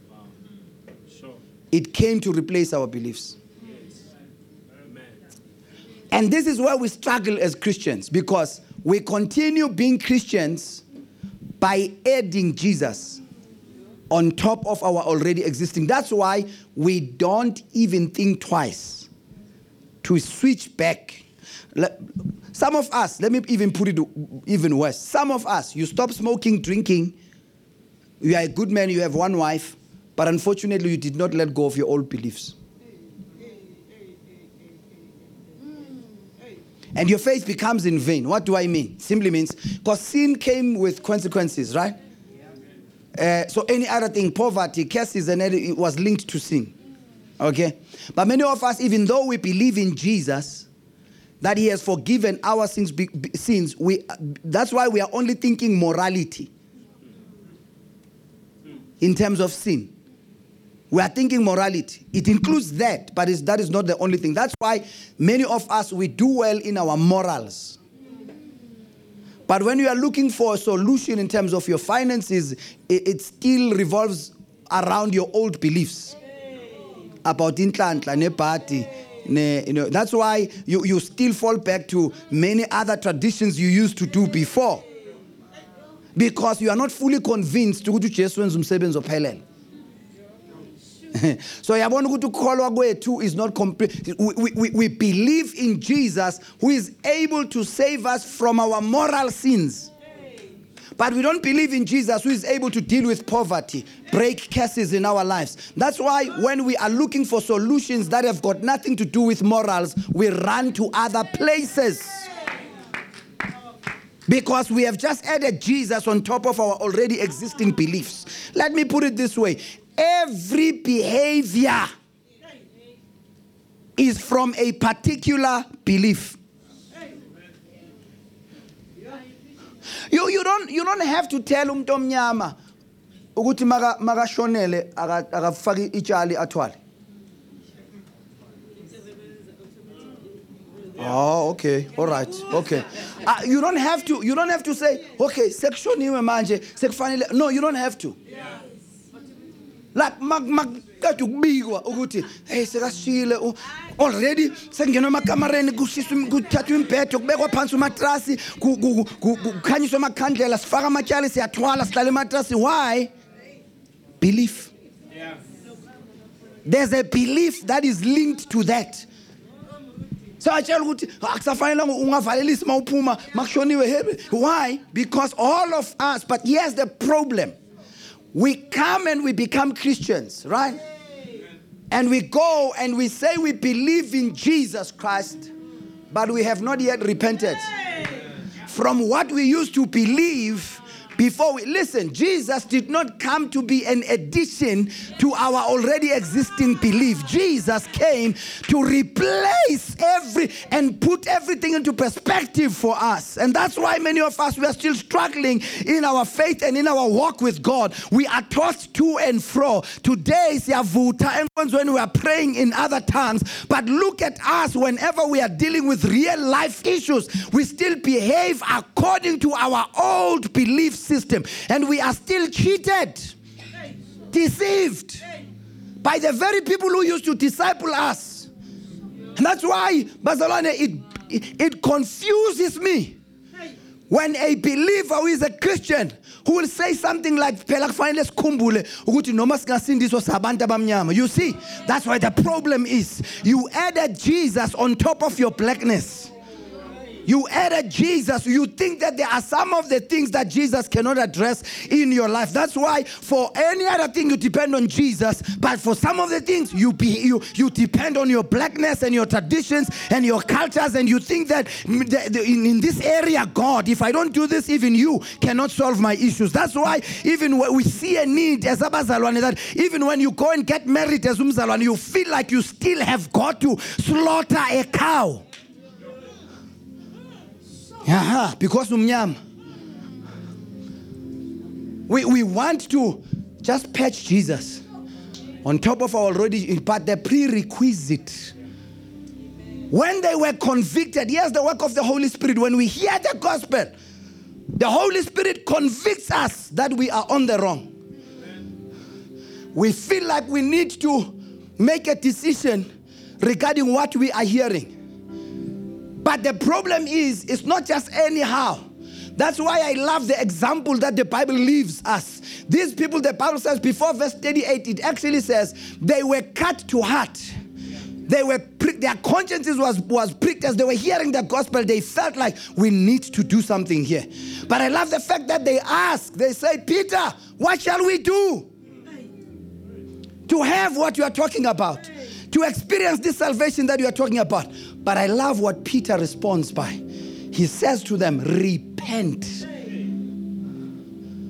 hmm. Sure. it came to replace our beliefs. And this is where we struggle as Christians because we continue being Christians by adding Jesus on top of our already existing. That's why we don't even think twice to switch back. Some of us, let me even put it even worse. Some of us, you stop smoking, drinking, you are a good man, you have one wife, but unfortunately, you did not let go of your old beliefs. And your faith becomes in vain. What do I mean? Simply means because sin came with consequences, right? Uh, so any other thing, poverty, curses, and it was linked to sin. Okay? But many of us, even though we believe in Jesus, that He has forgiven our sins, be- be- sins we, that's why we are only thinking morality in terms of sin. We are thinking morality. It includes that, but that is not the only thing. That's why many of us, we do well in our morals. But when you are looking for a solution in terms of your finances, it, it still revolves around your old beliefs about inhlanhla nebhadi. Ne, you know, that's why you, you still fall back to many other traditions you used to do before. Because you are not fully convinced ukuthi uJesu wenza umsebenzi ophelele. so yabona ukuthi ukukholwa kwethu is not complete we, we, we- we believe in jesus who is able to save us from our moral sins but we don't believe in Jesus who is able to deal with poverty, break curses in our lives. That's why when we are looking for solutions that have got nothing to do with morals, we run to other places. Because we have just added Jesus on top of our already existing beliefs. Let me put it this way every behavior is from a particular belief. You, you, don't, you don't have to tell umuntu omnyama ukuthi maka makashonele aka- akafaki itshali athwale. Oh, okay. All right. Okay. Uh, you don't have to you don't have to say, "Okay, sekushoniwe manje, sekufanele." No, you don't have to. Like makade ukubikwa ukuthi hey sekasishile u- already sekungenwa emakamareni kuthathwa imbhedo kubekwa phansi umatrasi ku- ku- ku- ku- kukhanyiswa amakhandlela sifaka amatyali siyathwala sihlala ematrasi. Why? Belief. There's a belief that is linked to that. So atshela ukuthi akusafanelanga ungavalelisi uma uphuma makushoniwe why? Because all of us but here's the problem we come and we become christians right? And we go and we say we believe in jesus christ but we have not yet repented. From what we used to believe before we listen jesus did not come to be an addition to our already existing belief. Jesus came to replace every and put everything into perspective for us. And that's why many of us we are still struggling in our faith and in our walk with god. We are tossed to and fro. Today siyavuta when we are praying in other tongues. But look at us whenever we are dealing with real life issues we still behave according to our old belief system. And we are still cheated deceived by the very people who used to disciple us. And that's why bazalwane it, it, confuses me when a believer who is a Christian who will say something like phela kufanele you see that's why the problem is you added Jesus on top of your blackness you added Jesus. You think that there are some of the things that Jesus cannot address in your life. That's why for any other thing you depend on Jesus, but for some of the things you be you you depend on your blackness and your traditions and your cultures, and you think that in, in this area, God, if I don't do this, even you cannot solve my issues. That's why even when we see a need as abazalwane, that even when you go and get married as umzalwane, you feel like you still have got to slaughter a cow. Because umnyama. We, we want to just patch Jesus on top of our already, but the prerequisite. When they were convicted, yes, the work of the Holy Spirit, when we hear the gospel, the Holy Spirit convicts us that we are on the wrong. We feel like we need to make a decision regarding what we are hearing. But the problem is, it's not just anyhow. That's why I love the example that the Bible leaves us. These people, the Bible says before verse 38, it actually says they were cut to heart. They were pricked, their consciences was, was pricked as they were hearing the gospel. They felt like we need to do something here. But I love the fact that they ask, they say, Peter, what shall we do? to have what you are talking about, to experience this salvation that you are talking about. But I love what Peter responds by. He says to them, Repent.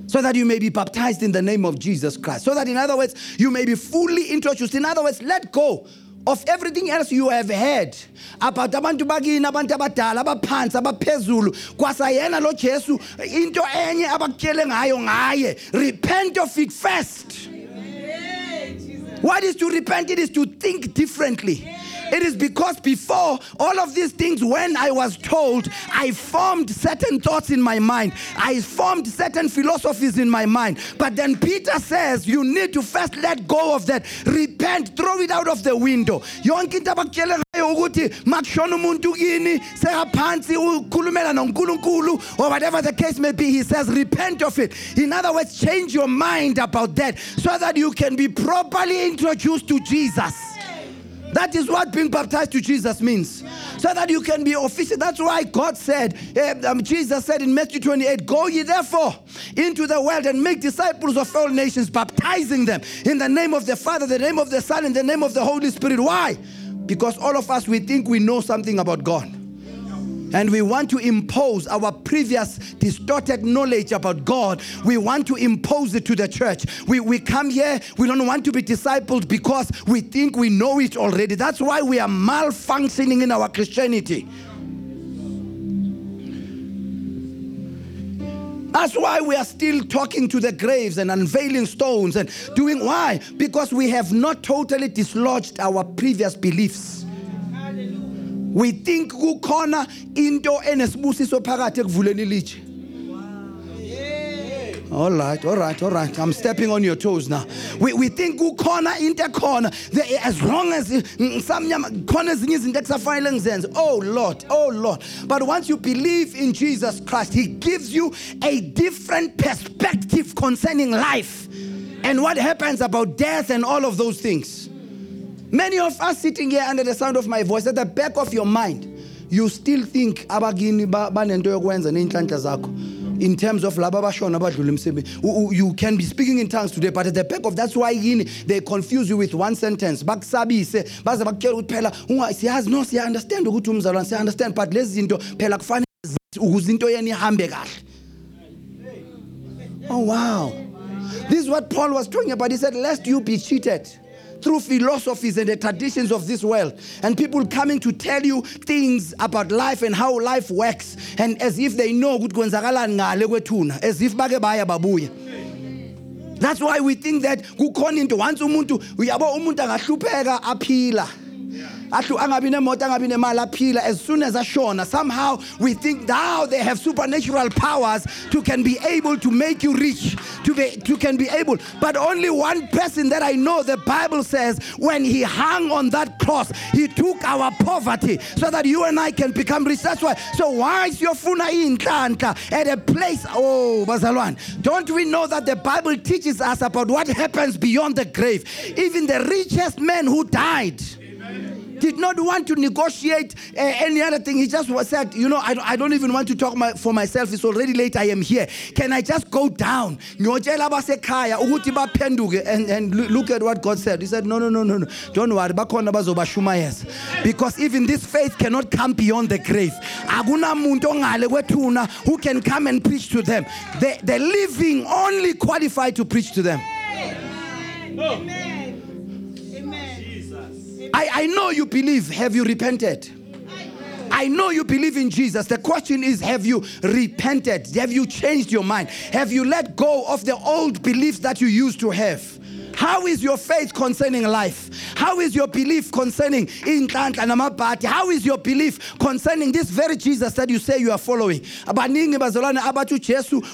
So that you may be baptized in the name of Jesus Christ. So that, in other words, you may be fully introduced. In other words, let go of everything else you have heard about abantu bakini abantu abadala abaphansi abaphezulu kwasayena lo jesu into enye abakutshele ngayo ngaye repent of it first what is to repent? It is to think differently. It is because before all of these things, when I was told, I formed certain thoughts in my mind. I formed certain philosophies in my mind. But then Peter says, you need to first let go of that. Repent, throw it out of the window. Yonke into abakutshele ngayo ukuthi makushona umuntu kini sekaphansi or whatever the case may be he says repent of it. In other words, change your mind about that so that you can be properly introduced to Jesus. That is what being baptized to Jesus means. So that you can be official. That's why God said, eh, um, Jesus said in Matthew 28, Go ye therefore into the world and make disciples of all nations, baptizing them in the name of the Father, the name of the Son, in the name of the Holy Spirit. Why? Because all of us, we think we know something about God. And we want to impose our previous distorted knowledge about God. We want to impose it to the church. We, we come here, we don't want to be discipled because we think we know it already. That's why we are malfunctioning in our Christianity. That's why we are still talking to the graves and unveiling stones and doing why? Because we have not totally dislodged our previous beliefs. We think kukhona into enesibusiso phakathi ekuvuleni ilitshe. All right, all right, all right. I'm stepping on your toes now. We, we think kukhona into The- as long as mm, khona ezinye izinto ekusafanele ngizenze. Oh Lord, oh Lord. But once you believe in Jesus Christ, he gives you a different perspective concerning life and what happens about death and all of those things. Many of us sitting here under the sound of my voice, at the back of your mind, you still think abakini ba- banento yokwenza in terms of laba abashona abadlula you can be speaking in tongues today but at the back of that's why they confuse you with one sentence bakusabise baze bakutshela ukuthi phela siyazi no siya understand ukuthi understand but lezi zinto phela into kahle Oh, wow. This is what Paul was talking about. He said, Lest you be cheated through philosophies and the traditions of this world, and people coming to tell you things about life and how life works, and as if they know as if. That's why we think that once umuntu uyabo umuntu angahlupheka aphila. As soon as ashona somehow we think now they have supernatural powers to can be able to make you rich to be to can be able. But only one person that I know the Bible says when he hung on that cross he took our poverty so that you and I can become rich. That's why so why is your funa inhlanhla at a place oh bazalwane don't we know that the Bible teaches us about what happens beyond the grave? Even the richest man who died did not want to negotiate uh, any other thing. He just was said, you know, I, don't- I don't even want to talk my, for myself. It's already late. I am here. Can I just go down? And, and look at what God said. He said, no, no, no, no, no. Don't worry. Because even this faith cannot come beyond the grave. Who can come and preach to them. The, the living only qualified to preach to them. I, I know you believe. Have you repented? I know you believe in Jesus. The question is have you repented? Have you changed your mind? Have you let go of the old beliefs that you used to have? How is your faith concerning life? How is your belief concerning inhlanhla namabhadi? How is your belief concerning this very Jesus that you say you are following?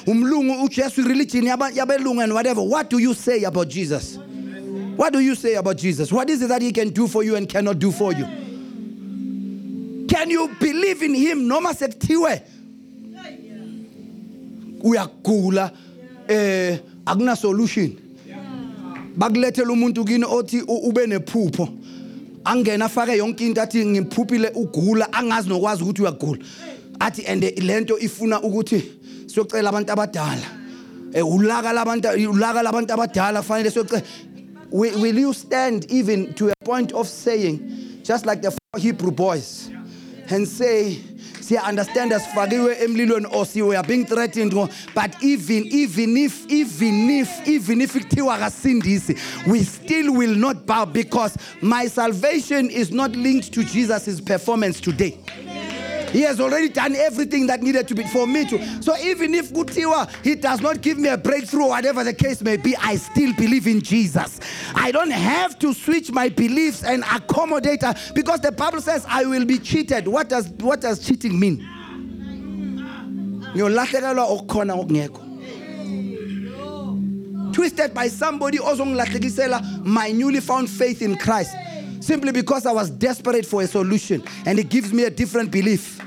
Umlungu, religion yabelungu and whatever. What do you say about Jesus? What do you say about Jesus? What is it that he can do for you and cannot do for you? Can you believe in him? Noma sekuthiwe uyagula. Eh akuna solution. Bakulethela umuntu kini othi ube nephupho. Angena afake yonke into athi ngiphuphile ugula angazi nokwazi ukuthi uyagula. Athi and lento ifuna ukuthi siyocela abantu abadala. Eh ulaka labantu ulaka labantu abadala fanele siyocela will, will you stand even to a point of saying just like the Hebrew boys and say See, I understand asifakiwe emlilweni or si we are being threatened but even even if even if even if kuthiwa kasindisi we still will not bow because my salvation is not linked to Jesus' performance today He has already done everything that needed to be for me to. So even if Gutiwa, he does not give me a breakthrough, whatever the case may be, I still believe in Jesus. I don't have to switch my beliefs and accommodate her because the Bible says I will be cheated. What does what does cheating mean? twisted by somebody my newly found faith in Christ simply because I was desperate for a solution and it gives me a different belief.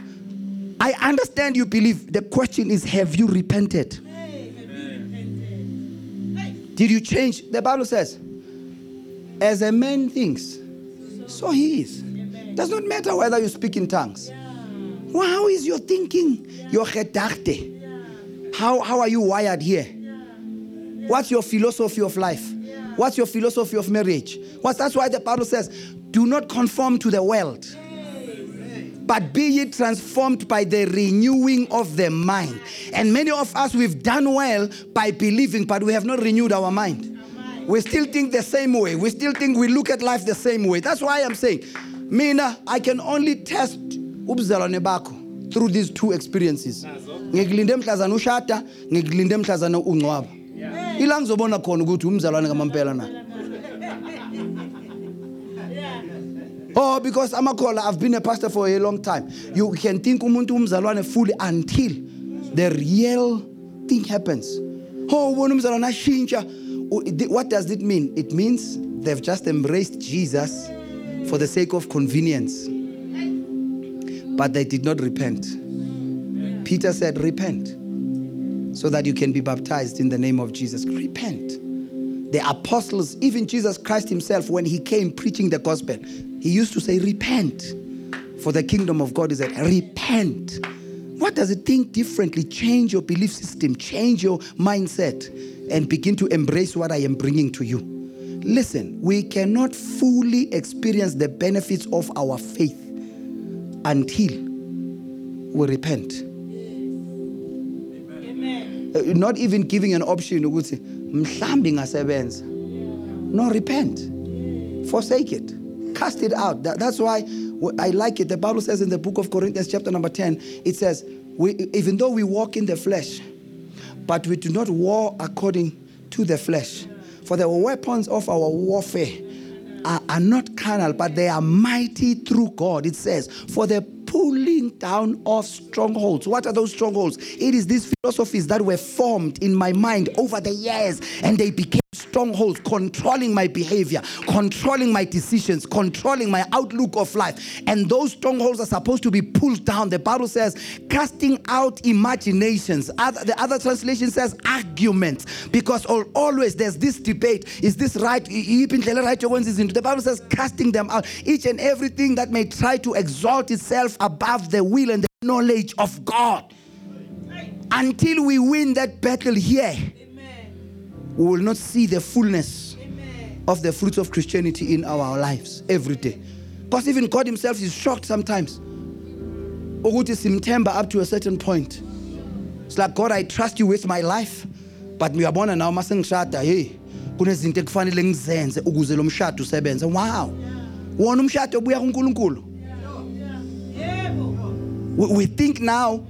I understand you believe. The question is have you repented? Did you change? The Bible says, as a man thinks, so he is. Does not matter whether you speak in tongues. How is your thinking? Your gedachte? How, how are you wired here? What's your philosophy of life? What's your philosophy of marriage? What's, that's why the Bible says, do not conform to the world, but be ye transformed by the renewing of the mind. And many of us, we've done well by believing, but we have not renewed our mind. We still think the same way. We still think we look at life the same way. That's why I'm saying, Mina, I can only test ubudlelwane bakho through these two experiences ila ngizobona khona ukuthi umzalwane ngamampela na Oh, because amakhola, I've been a pastor for a long time. You can think umuntu umzalwane fully until the real thing happens. Oh, ubona umzalwane ashintsha. What does it mean? It means they've just embraced Jesus for the sake of convenience. But they did not repent. Peter said, Repent so that you can be baptized in the name of Jesus. Repent. The apostles, even Jesus Christ himself, when he came preaching the gospel, he used to say, Repent, for the kingdom of God is at Repent. What does it think differently? Change your belief system, change your mindset, and begin to embrace what I am bringing to you. Listen, we cannot fully experience the benefits of our faith until we repent. Uh, not even giving an option ukuthi mhlambi ngasebenza. No repent. Forsake it. Cast it out. That- that's why i like it. The bible says in the book of corinthians chapter number 10 it says we, even though we walk in the flesh but we do not war according to the flesh. For the weapons of our warfare are, are not carnal but they are mighty through god. It says for the pulling down of strongholds. What are those strongholds? It is these philosophies that were formed in my mind over the years and they became strongholds controlling my behavior, controlling my decisions, controlling my outlook of life. And those strongholds are supposed to be pulled down. The Bible says, casting out imaginations. Other, the other translation says arguments because al- always there's this debate is this right? The Bible says, casting them out. Each and everything that may try to exalt itself above the will and the knowledge of God. Until we win that battle here, we will not see the fullness of the fruits of Christianity in our lives every day. Because even God Himself is shocked sometimes. Ukuthi simthemba up to a certain point. It's like, God, I trust you with my life. But uyabona now masengishada, hey, kunezinto ekufanele ngizenze ukuze lo mshado usebenze. Wow. Wona umshado ubuya kuNkulunkulu. We, we think now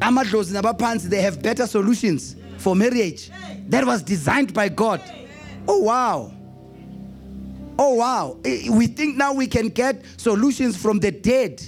amadlozi nabaphansi they have better solutions for marriage that was designed by God. Oh wow. Oh wow. We think now we can get solutions from the dead.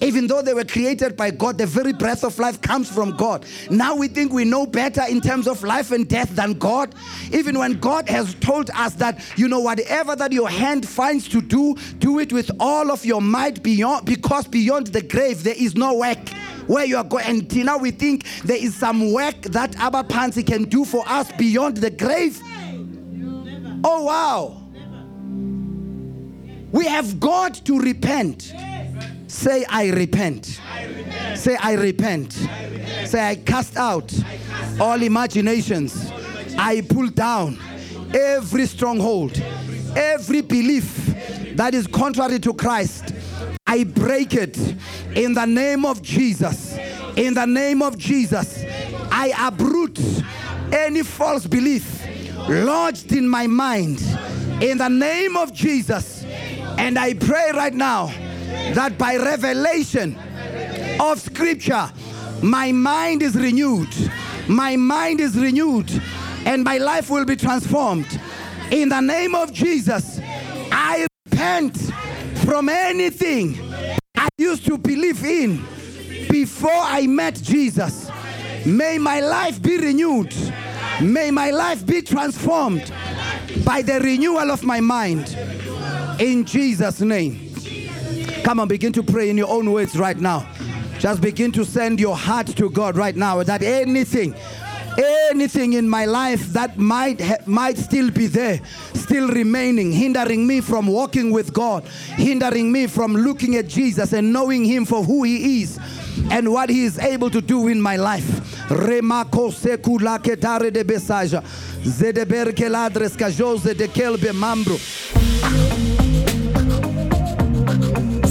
Even though they were created by God, the very breath of life comes from God. Now we think we know better in terms of life and death than God. Even when God has told us that, you know, whatever that your hand finds to do, do it with all of your might beyond because beyond the grave there is no work. Where you are going, and till now we think there is some work that abaphansi can do for us beyond the grave. Oh wow. We have got to repent. Say, I repent. Say, I repent. Say, I cast out all imaginations. I pull down every stronghold, every belief that is contrary to Christ. I break it in the name of Jesus. In the name of Jesus, I uproot any false belief lodged in my mind. In the name of Jesus. And I pray right now that by revelation, of scripture, my mind is renewed. My mind is renewed, and my life will be transformed. In the name of Jesus, I repent from anything I used to believe in before I met Jesus. May my life be renewed. May my life be transformed by the renewal of my mind. In Jesus' name. Come on, begin to pray in your own words right now. Just begin to send your heart to God right now that anything anything in my life that might ha- might still be there still remaining hindering me from walking with God hindering me from looking at Jesus and knowing him for who he is and what he is able to do in my life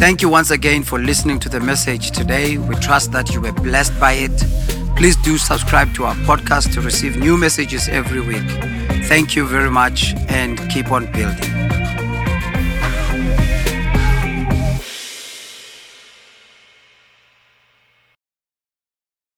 Thank you once again for listening to the message today. We trust that you were blessed by it. Please do subscribe to our podcast to receive new messages every week. Thank you very much and keep on building.